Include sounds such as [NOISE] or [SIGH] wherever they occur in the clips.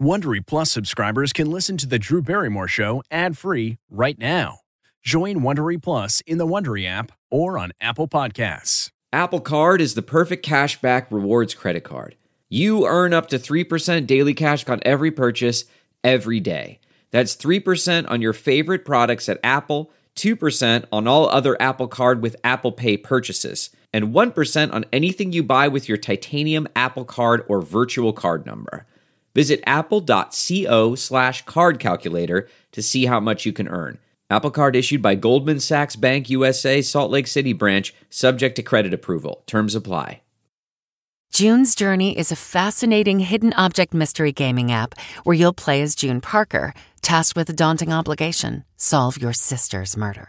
Wondery Plus subscribers can listen to the Drew Barrymore Show ad-free right now. Join Wondery Plus in the Wondery app or on Apple Podcasts. Apple Card is the perfect cashback rewards credit card. You earn up to 3% daily cash on every purchase every day. That's 3% on your favorite products at Apple, 2% on all other Apple Card with Apple Pay purchases, and 1% on anything you buy with your titanium Apple Card or virtual card number. Visit apple.co slash card calculator to see how much you can earn. Apple Card issued by Goldman Sachs Bank USA, Salt Lake City branch, subject to credit approval. Terms apply. June's Journey is a fascinating hidden object mystery gaming app where you'll play as June Parker, tasked with a daunting obligation solve your sister's murder.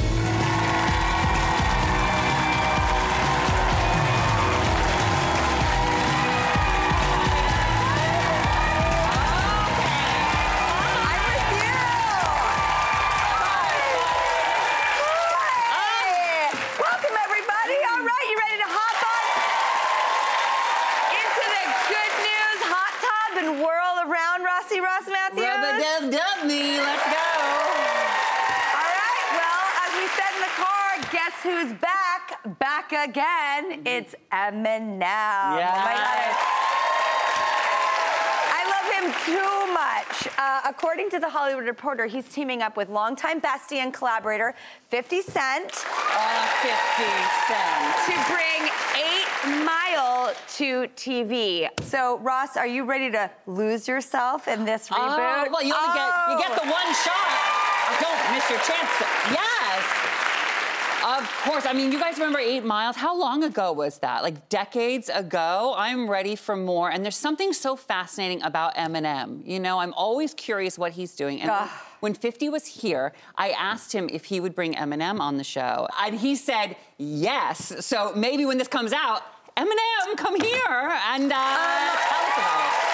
Again. It's Eminem. Oh my God. I love him too much. Uh, according to the Hollywood Reporter, he's teaming up with longtime bestie and collaborator 50 Cent Uh, 50 cents. to bring 8 Mile to TV. So, Ross, are you ready to lose yourself in this reboot? Oh, well, you only get you get the Oh. one shot. Don't miss your chance. Yes. Of course. I mean, you guys remember Eight Miles? How long ago was that? Like decades ago? I'm ready for more. And there's something so fascinating about Eminem. You know, I'm always curious what he's doing. And Ugh. when 50 was here, I asked him if he would bring Eminem on the show. And he said yes. So maybe when this comes out, Eminem, come here and uh, tell us about it.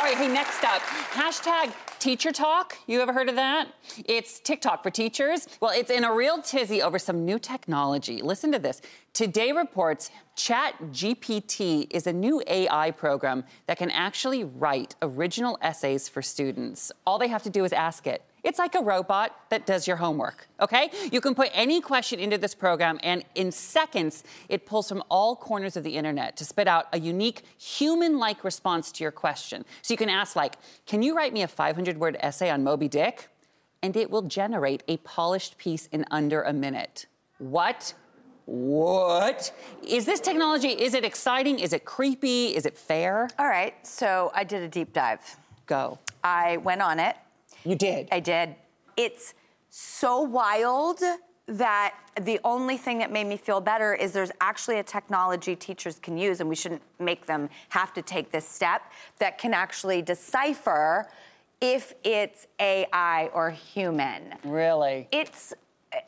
All right, hey, next up, hashtag teacher talk. You ever heard of that? It's TikTok for teachers. Well, it's in a real tizzy over some new technology. Listen to this. Today reports Chat GPT is a new AI program that can actually write original essays for students. All they have to do is ask it. It's like a robot that does your homework, okay? You can put any question into this program, and in seconds, it pulls from all corners of the internet to spit out a unique human like response to your question. So you can ask, like, can you write me a 500 word essay on Moby Dick? And it will generate a polished piece in under a minute. What? What? Is this technology, is it exciting? Is it creepy? Is it fair? All right, so I did a deep dive. Go. I went on it. You did. I did. It's so wild that the only thing that made me feel better is there's actually a technology teachers can use, and we shouldn't make them have to take this step, that can actually decipher if it's AI or human. Really? It's,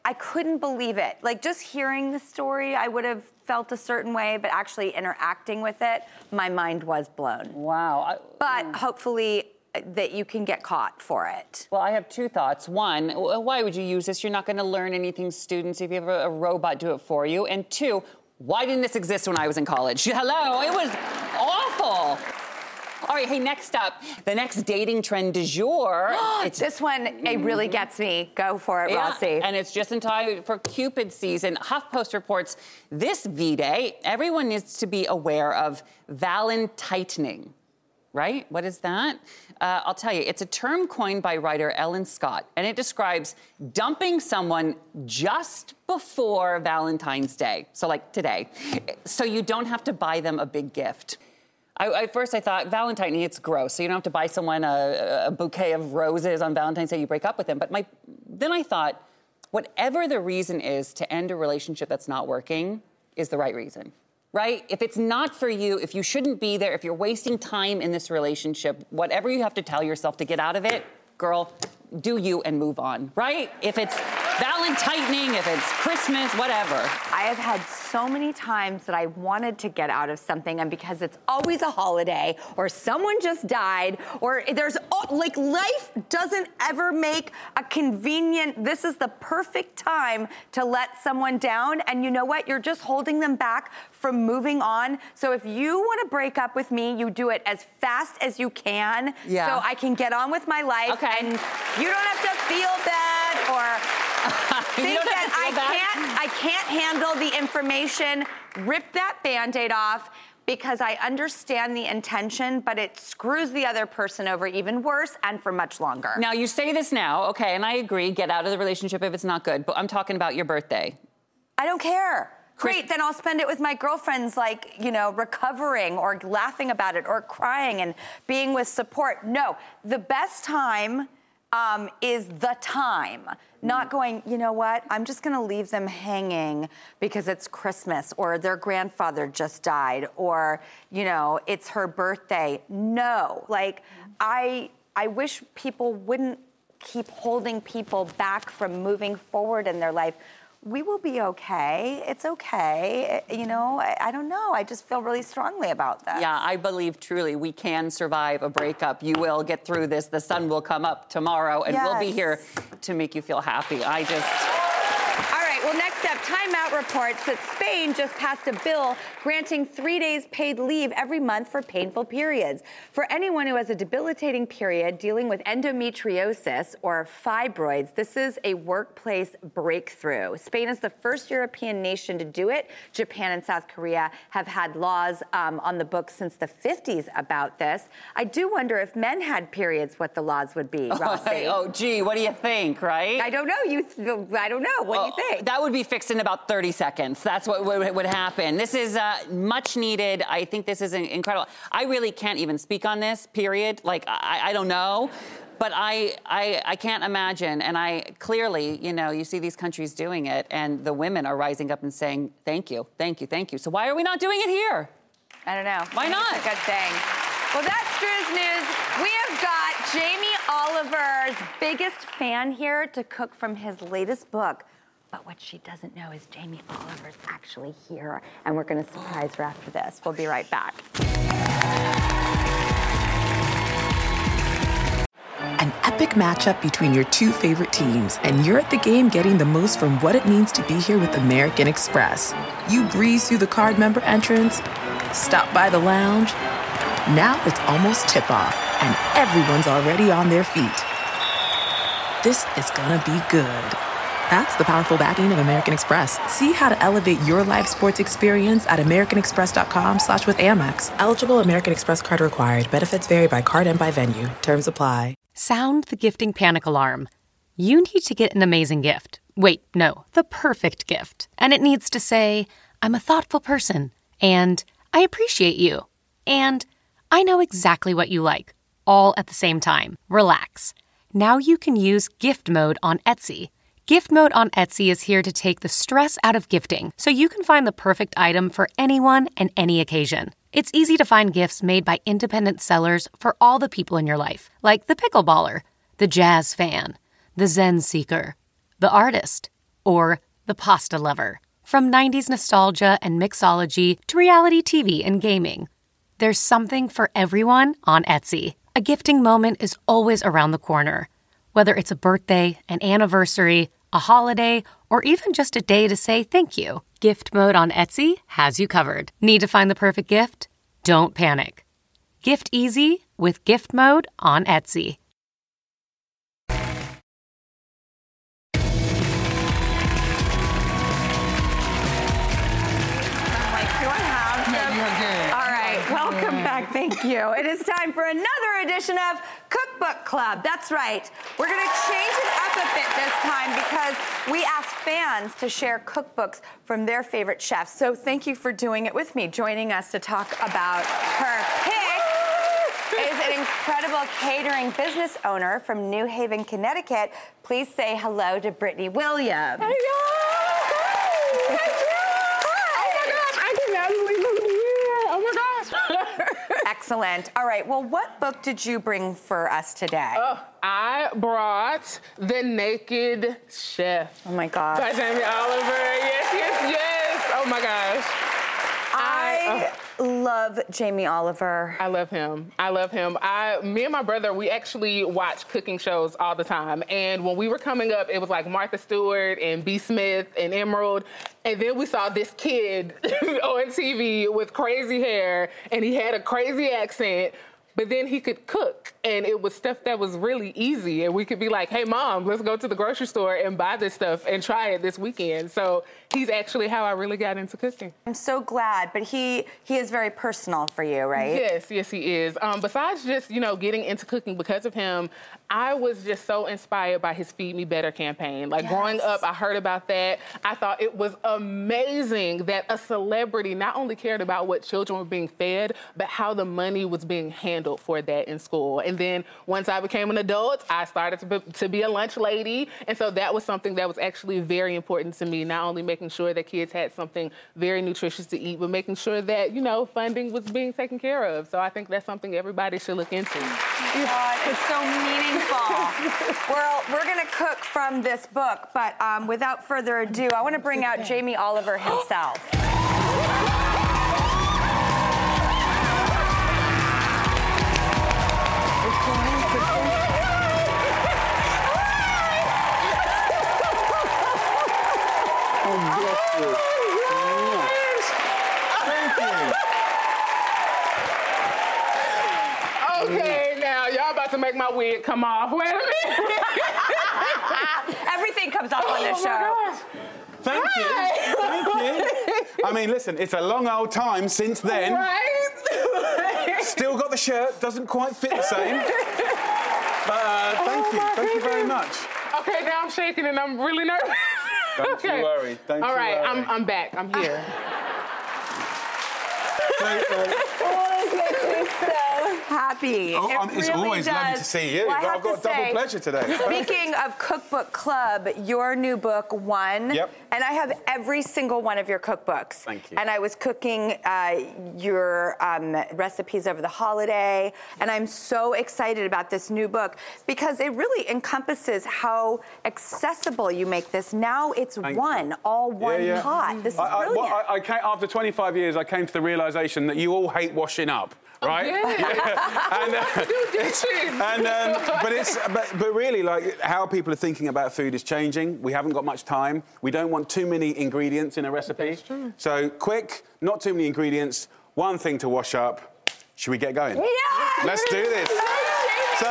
I couldn't believe it. Like just hearing the story, I would have felt a certain way, but actually interacting with it, my mind was blown. Wow. I- But hopefully, that you can get caught for it. Well, I have two thoughts. One, why would you use this? You're not going to learn anything, students, if you have a, a robot do it for you. And two, why didn't this exist when I was in college? [LAUGHS] Hello, it was awful. All right, hey, next up, the next dating trend du jour. [GASPS] it's This one, it really mm-hmm. gets me. Go for it, Yeah, Rossi. And it's just in time for Cupid season. HuffPost reports this V Day, everyone needs to be aware of Valentightening. Right? What is that? Uh, I'll tell you, it's a term coined by writer Ellen Scott, and it describes dumping someone just before Valentine's Day, so like today, so you don't have to buy them a big gift. I, at first, I thought Valentine, it's gross. So you don't have to buy someone a, a bouquet of roses on Valentine's Day. You break up with them. But my, then I thought, whatever the reason is to end a relationship that's not working, is the right reason. Right? If it's not for you, if you shouldn't be there, if you're wasting time in this relationship, whatever you have to tell yourself to get out of it, girl, do you and move on, right? If it's Valentining, if it's Christmas, whatever. I have had so many times that I wanted to get out of something, and because it's always a holiday, or someone just died, or there's like life doesn't ever make a convenient, this is the perfect time to let someone down. And you know what? You're just holding them back from moving on. So if you want to break up with me, you do it as fast as you can. Yeah. So I can get on with my life. Okay. And you don't have to feel bad or think that I bad? can't I can't handle the information. Rip that band-aid off because I understand the intention, but it screws the other person over even worse and for much longer. Now, you say this now, okay, and I agree, get out of the relationship if it's not good, but I'm talking about your birthday. I don't care. Chris- Great, then I'll spend it with my girlfriends, like, you know, recovering or laughing about it or crying and being with support. No, the best time um, is the time, not going, you know what, I'm just gonna leave them hanging because it's Christmas or their grandfather just died or, you know, it's her birthday. No, like, I, I wish people wouldn't keep holding people back from moving forward in their life. We will be okay. It's okay. Eh, you know, I, I don't know. I just feel really strongly about that. Yeah, I believe truly we can survive a breakup. You will get through this. The sun will come up tomorrow, and we'll be here to make you feel happy. I just. All right, well, next up, Time Out reports that Spain just passed a bill granting three days paid leave every month for painful periods. For anyone who has a debilitating period dealing with endometriosis or fibroids, this is a workplace breakthrough. Spain is the first European nation to do it. Japan and South Korea have had laws um, on the books since the 50s about this. I do wonder if men had periods, what the laws would be, [LAUGHS] Rossi. oh, gee, what do you think, right? I don't know. You, I don't know. What do you Oh, think? That would be fixed in about 30 seconds. That's what would, would happen. This is uh, much needed. I think this is incredible. I really can't even speak on this, period. Like, I, I don't know. But I, I, I can't imagine. And I clearly, you know, you see these countries doing it, and the women are rising up and saying, thank you, thank you, thank you. So why are we not doing it here? I don't know. Why not? It's a good thing. Well, that's Drew's news. We have got Jamie Oliver's biggest fan here to cook from his latest book. But what she doesn't know is Jamie Oliver's actually here, and we're to surprise her after this. We'll be right back. An epic matchup between your two favorite teams, and you're at the game getting the most from what it means to be here with American Express. You breeze through the card member entrance, stop by the lounge. Now it's almost tip off, and everyone's already on their feet. This is gonna be good. That's the powerful backing of American Express. See how to elevate your live sports experience at americanexpress.com slash with Amex. Eligible American Express card required. Benefits vary by card and by venue. Terms apply. Sound the gifting panic alarm. You need to get an amazing gift. Wait, no, the perfect gift. And it needs to say, I'm a thoughtful person, and I appreciate you, and I know exactly what you like, all at the same time. Relax. Now you can use gift mode on Etsy. Gift mode on Etsy is here to take the stress out of gifting so you can find the perfect item for anyone and any occasion. It's easy to find gifts made by independent sellers for all the people in your life, like the pickleballer, the jazz fan, the zen seeker, the artist, or the pasta lover. From 90s nostalgia and mixology to reality TV and gaming, there's something for everyone on Etsy. A gifting moment is always around the corner. Whether it's a birthday, an anniversary, a holiday, or even just a day to say thank you, Gift Mode on Etsy has you covered. Need to find the perfect gift? Don't panic. Gift easy with Gift Mode on Etsy. Thank you. It is time for another edition of Cookbook Club. That's right. We're going to change it up a bit this time because we asked fans to share cookbooks from their favorite chefs. So thank you for doing it with me. Joining us to talk about her pick is an incredible catering business owner from New Haven, Connecticut. Please say hello to Brittany Williams. Oh my gosh, I cannot believe Excellent. All right. Well, what book did you bring for us today? Oh, I brought The Naked Chef. Oh my gosh. By Jamie Oliver. Yes, yes, yes. Oh my gosh. I uh, love Jamie Oliver. I love him. I love him. I, me and my brother, we actually watch cooking shows all the time. And when we were coming up, it was like Martha Stewart and B. Smith and Emeril. And then we saw this kid [LAUGHS] on TV with crazy hair, and he had a crazy accent. But then he could cook, and it was stuff that was really easy. And we could be like, hey, mom, let's go to the grocery store and buy this stuff and try it this weekend. So he's actually how I really got into cooking. I'm so glad, but he he is very personal for you, right? Yes, yes, he is. Um, besides just you know getting into cooking because of him, I was just so inspired by his Feed Me Better campaign. Like Yes. growing up, I heard about that. I thought it was amazing that a celebrity not only cared about what children were being fed, but how the money was being handled for that in school. And then once I became an adult, I started to be, to be a lunch lady, and so that was something that was actually very important to me. Not only making sure that kids had something very nutritious to eat, but making sure that you know funding was being taken care of. So I think that's something everybody should look into. God, it's so meaningful. [LAUGHS] well, we're gonna cook from this book, but um, without further ado, I want to bring out Jamie Oliver himself. [LAUGHS] make my come off. Wait a minute. [LAUGHS] Everything comes up on this Oh my show. gosh. Thank you. Thank you. I mean, listen, it's a long old time since then. Right? [LAUGHS] Still got the shirt, doesn't quite fit the same. But uh, thank Oh you. my Thank you very much. okay, now I'm shaking and I'm really nervous. [LAUGHS] Don't you worry, don't All you right, I'm. I'm back. I'm here. So, uh, So happy. oh, It um, it's really always lovely does. to see you. Well, I I've got to double say, pleasure today. Speaking [LAUGHS] of Cookbook Club, your new book won. Yep. And I have every single one of your cookbooks. Thank you. And I was cooking uh, your um, recipes over the holiday, and I'm so excited about this new book because it really encompasses how accessible you make this. Now it's Thank one, you. all one Yeah, yeah. pot. This is I, I, brilliant. I, I came, after 25 years, I came to the realization that you all hate washing up, right? Yeah. [LAUGHS] and, uh, [LAUGHS] [LAUGHS] and um, but it's but, but really like how people are thinking about food is changing. We haven't got much time. We don't want too many ingredients in a recipe. So quick, not too many ingredients. One thing to wash up. Should we get going? Yeah! Let's do this. So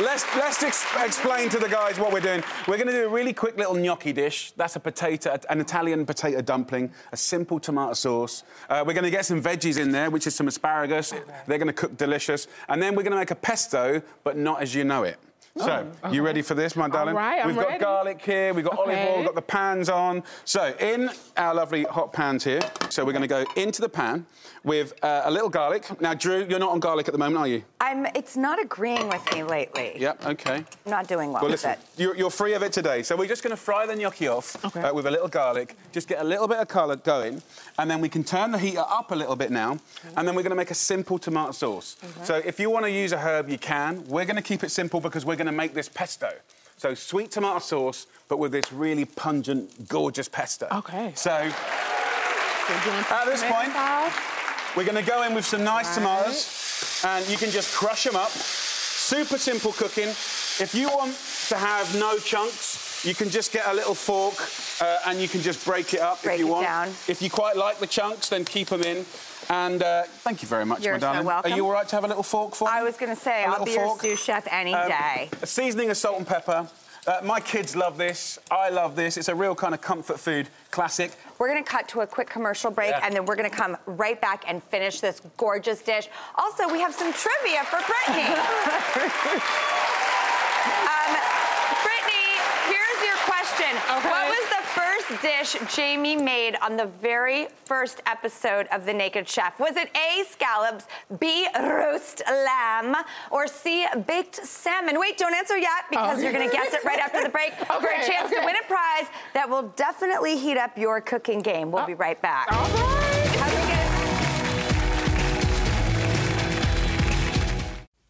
let's let's ex- explain to the guys what we're doing. We're going to do a really quick little gnocchi dish. That's a potato, an Italian potato dumpling, a simple tomato sauce. Uh, we're going to get some veggies in there, which is some asparagus. They're going to cook delicious, and then we're going to make a pesto, but not as you know it. So, you ready for this, my darling? right, I'm We've got ready. garlic here, we've got olive oil, we've got the pans on. So, in our lovely hot pans here, so we're going to go into the pan with uh, a little garlic. Now, Drew, you're not on garlic at the moment, are you? I'm, it's not agreeing with me lately. Yep, okay. I'm not doing well, Well, with listen, it. you're, you're free of it today. So we're just going to fry the gnocchi off Okay. uh, with a little garlic. Just get a little bit of colour going. And then we can turn the heater up a little bit now. And then we're going to make a simple tomato sauce. So if you want to use a herb, you can. We're going to keep it simple because we're going to make this pesto. So sweet tomato sauce, but with this really pungent, gorgeous pesto. Okay. So At this point, we're going to go in with some nice tomatoes, and you can just crush them up. Super simple cooking. If you want to have no chunks, you can just get a little fork uh, and you can just break it up Break if you it want. down. If you quite like the chunks, then keep them in. And uh, thank you very much, You're my so darling. welcome. Are you all right to have a little fork for me? I was going to say, I'll be your sous chef any Um, day. A seasoning of salt and pepper. Uh, my kids love this. I love this. It's a real kind of comfort food classic. We're going to cut to a quick commercial break, Yeah. and then we're going to come right back and finish this gorgeous dish. Also, we have some trivia for Brittany. [LAUGHS] um, Brittany, here's your question. Okay. What was the first dish Jamie made on the very first episode of The Naked Chef? Was it A, scallops, B, roast lamb, or C, baked salmon? Wait, don't answer yet because Oh. you're going to guess it right after the break [LAUGHS] for a Okay, chance to win a prize that will definitely heat up your cooking game. We'll uh, be right back.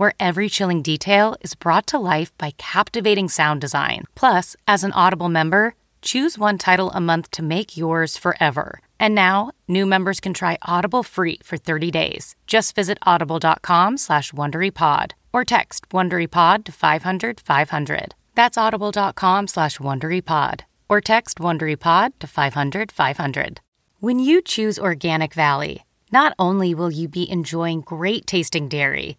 where every chilling detail is brought to life by captivating sound design. Plus, as an Audible member, choose one title a month to make yours forever. And now, new members can try Audible free for 30 days. Just visit audible.com slash WonderyPod or text WonderyPod to 500 500. That's audible.com slash WonderyPod or text WonderyPod to 500 500. When you choose Organic Valley, not only will you be enjoying great tasting dairy,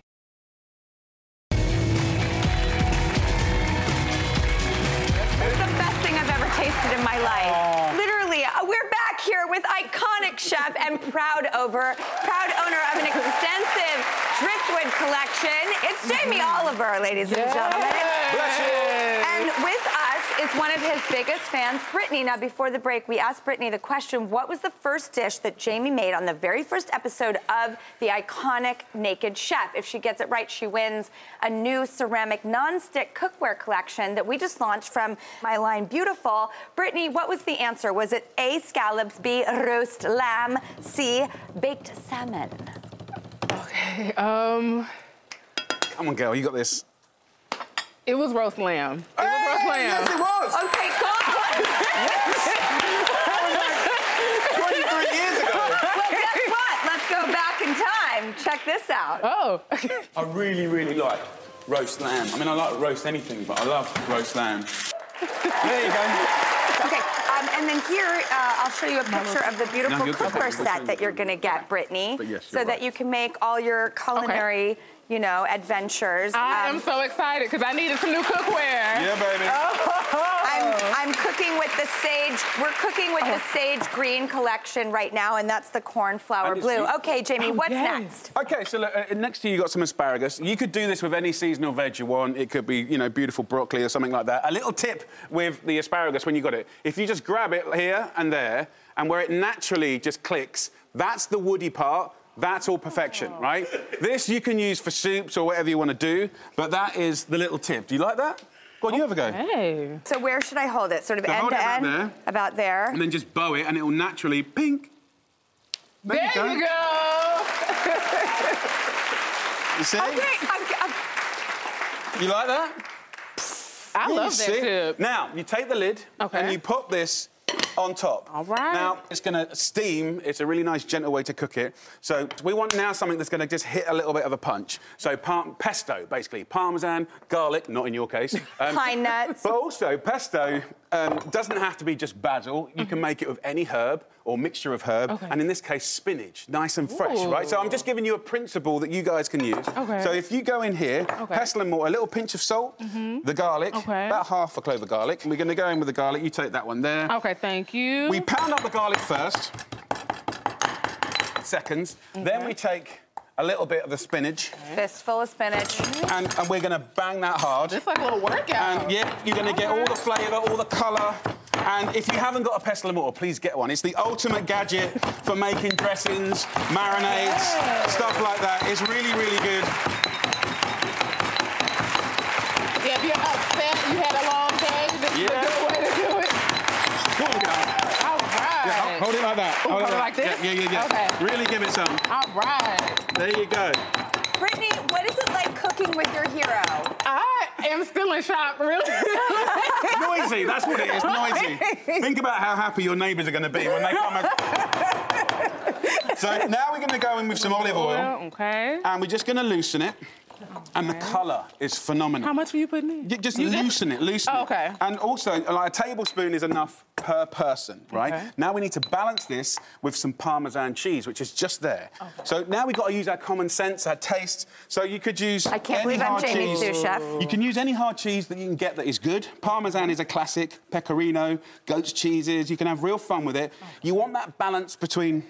chef and proud over, proud owner of an extensive driftwood collection. It's Jamie Oliver, ladies and gentlemen. And with is one of his biggest fans, Brittany. Now, before the break, we asked Brittany the question what was the first dish that Jamie made on the very first episode of the iconic Naked Chef? If she gets it right, she wins a new ceramic non-stick cookware collection that we just launched from my line Beautiful. Brittany, what was the answer? Was it A, scallops, B, roast lamb, C, baked salmon? Okay. Um, Come on, girl, you got this. It was roast lamb. It was roast lamb. Yes, it was. Okay, God. 23 years ago. well, guess what? Let's go back in time. Check this out. Oh. I really, really like roast lamb. I mean, I like roast anything, but I love roast lamb. There you go. Okay, um, and then here uh, I'll show you a picture of the beautiful No, you're cookware set that you're going to get, Brittany, But yes, so you're that right. you can make all your culinary, you know, adventures. I Um, am so excited because I needed some new cookware. Yeah, baby. I'm, I'm cooking with the sage. We're cooking with the sage green collection right now, and that's the cornflower blue. you- Okay, Jamie, Oh, what's yes. next? Okay, so look, uh, next to you, you got some asparagus. You could do this with any seasonal veg you want. It could be, you know, beautiful broccoli or something like that. A little tip with the asparagus when you got it: if you just grab it here and there, and where it naturally just clicks, that's the woody part. That's all perfection, oh. right? This you can use for soups or whatever you want to do, but that is the little tip. Do you like that? Go on, you have a go. Hey. So where should I hold it? Sort of So end hold to it about end? there. About there. And then just bow it, and it will naturally pink. There, There you you go. go. You see? Okay, I'm, I'm, You like that? I Yeah, love you that tip. Now, you take the lid Okay. and you pop this on top. All right. Now, it's going to steam. It's a really nice, gentle way to cook it. So we want now something that's going to just hit a little bit of a punch. So par- pesto, basically. Parmesan, garlic, not in your case. [LAUGHS] um, Pine nuts. But also, pesto um, doesn't have to be just basil. You can make it with any herb or mixture of herb. Okay. And in this case, spinach, nice and fresh, right? So I'm just giving you a principle that you guys can use. Okay. So if you go in here, Okay. pestle and mortar, a little pinch of salt, the garlic, Okay. about half a clove of garlic. And we're going to go in with the garlic. You take that one there. Okay, thank you. We pound up the garlic first. Seconds. Then we take a little bit of the spinach fistful of spinach. and, and we're going to bang that hard. It's like a little workout. And yeah, you're going to get all the uh-huh. flavour, all the colour. And if you haven't got a pestle and mortar, please get one. It's the ultimate gadget for making dressings, marinades, stuff like that. It's really, really good. Yeah, if you're upset, you had a long day, this is Yeah. a good way to do it. Cool, girl. All right. Yeah, hold, hold it like that. Ooh, Hold it hold it like this? Yeah, yeah, yeah. yeah. Okay. Really give it some. All right. There you go. Brittany, what is it like cooking with your hero? I am still in shock, really. [LAUGHS] noisy, that's what it is, noisy. Think about how happy your neighbours are going to be when they come. And... [LAUGHS] so now we're going to go in with some olive oil, okay. and we're just going to loosen it. And the colour is phenomenal. How much were you putting in? You just You loosen it, loosen Oh, it. okay. And also, like a tablespoon is enough per person, right? Okay. Now we need to balance this with some Parmesan cheese, which is just there. So now we've got to use our common sense, our taste. So you could use I can't any believe I'm hard Jamie's cheese. sous chef. You can use any hard cheese that you can get that is good. Parmesan is a classic. Pecorino, goat's cheeses. You can have real fun with it. You want that balance between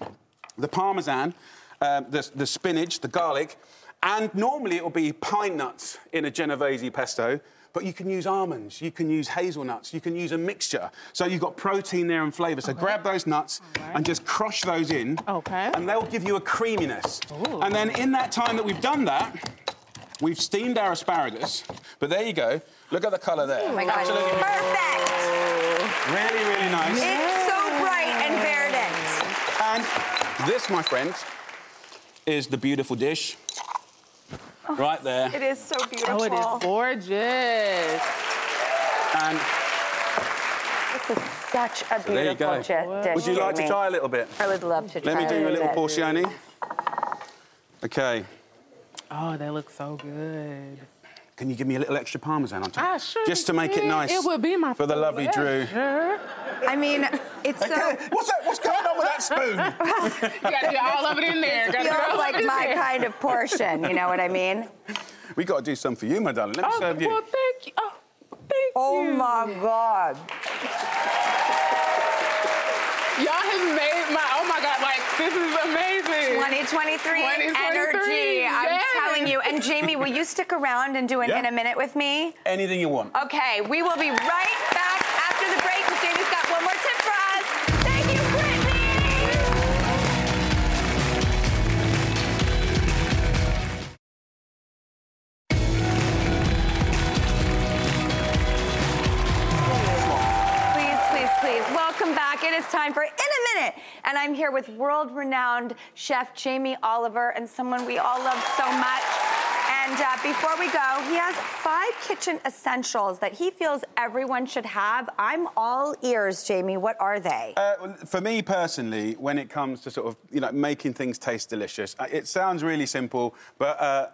the Parmesan, uh, the, the spinach, the garlic, and normally it will be pine nuts in a Genovese pesto. But you can use almonds, you can use hazelnuts, you can use a mixture. So you've got protein there and flavour. So grab those nuts and just crush those in. Okay. And they'll give you a creaminess. And then in that time that we've done that, we've steamed our asparagus. But there you go. Look at the colour there. Oh my God, Absolutely perfect. Really, really nice. It's so bright and verdant. And this, my friends, is the beautiful dish. Right there. It is so beautiful. Oh, it is gorgeous. And This is such a there you beautiful go. dish. Would you like to try a little bit? I would love to try Let me do a little bit. porcione. Okay. Oh, that looks so good. Can you give me a little extra parmesan on top? Ah, sure. Just to make it nice. It would be my For the lovely Drew. I mean, it's so. Okay, What's that? What's going on with that spoon? [LAUGHS] You gotta get all of it in there. Gotta feels of like my there. kind of portion. You know what I mean? we got to do some for you, my darling. Let me Oh, serve you. well, thank you. Oh, thank Oh you. my God. Y'all have made my, oh my God, like, this is amazing. 2023, 2023, energy. I'm telling you. And Jamie, will you stick around and do an Yeah. in a minute with me? Anything you want. Okay, we will be right back I'm here with world renowned chef Jamie Oliver and someone we all love so much. And uh, before we go, he has five kitchen essentials that he feels everyone should have. I'm all ears, Jamie. What are they? Uh, for me personally, when it comes to sort of you know making things taste delicious, uh, it sounds really simple, but uh,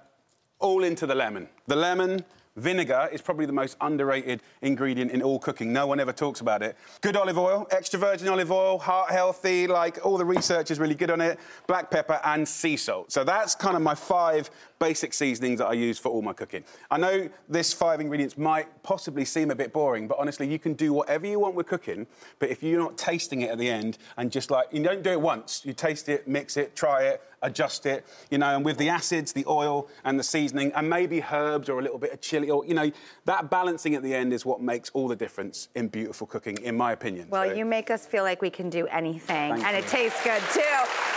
all into the lemon. The lemon. Vinegar is probably the most underrated ingredient in all cooking. No one ever talks about it. Good olive oil, extra virgin olive oil, heart healthy, like all the research is really good on it. Black pepper and sea salt. So that's kind of my five basic seasonings that I use for all my cooking. I know this five ingredients might possibly seem a bit boring, but honestly, you can do whatever you want with cooking. But if you're not tasting it at the end and just like, you don't do it once, you taste it, mix it, try it, adjust it, you know, and with the acids, the oil, and the seasoning, and maybe herbs or a little bit of chili, or, you know, that balancing at the end is what makes all the difference in beautiful cooking, in my opinion. Well, So- you make us feel like we can do anything, Thank and you. it tastes good too.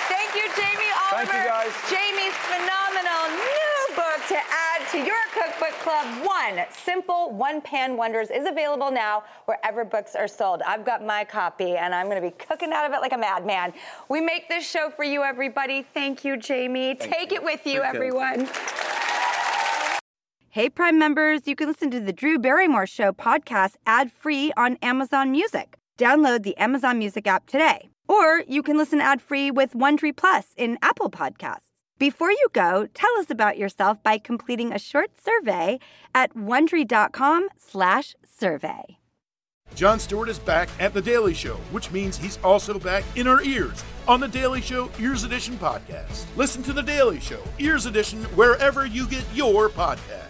Thank you, Jamie. Thank you, guys. Jamie's phenomenal new book to add to your cookbook club. One simple one pan wonders is available now wherever books are sold. I've got my copy, and I'm going to be cooking out of it like a madman. We make this show for you, everybody. Thank you, Jamie. Take you. it with you, Thank you. everyone. Hey, Prime members, you can listen to the Drew Barrymore Show podcast ad free on Amazon Music. Download the Amazon Music app today. Or you can listen ad free with Wondery Plus in Apple Podcasts. Before you go, tell us about yourself by completing a short survey at wondery.com/slash survey. Jon Stewart is back at The Daily Show, which means he's also back in our ears on The Daily Show Ears Edition podcast. Listen to The Daily Show Ears Edition wherever you get your podcasts.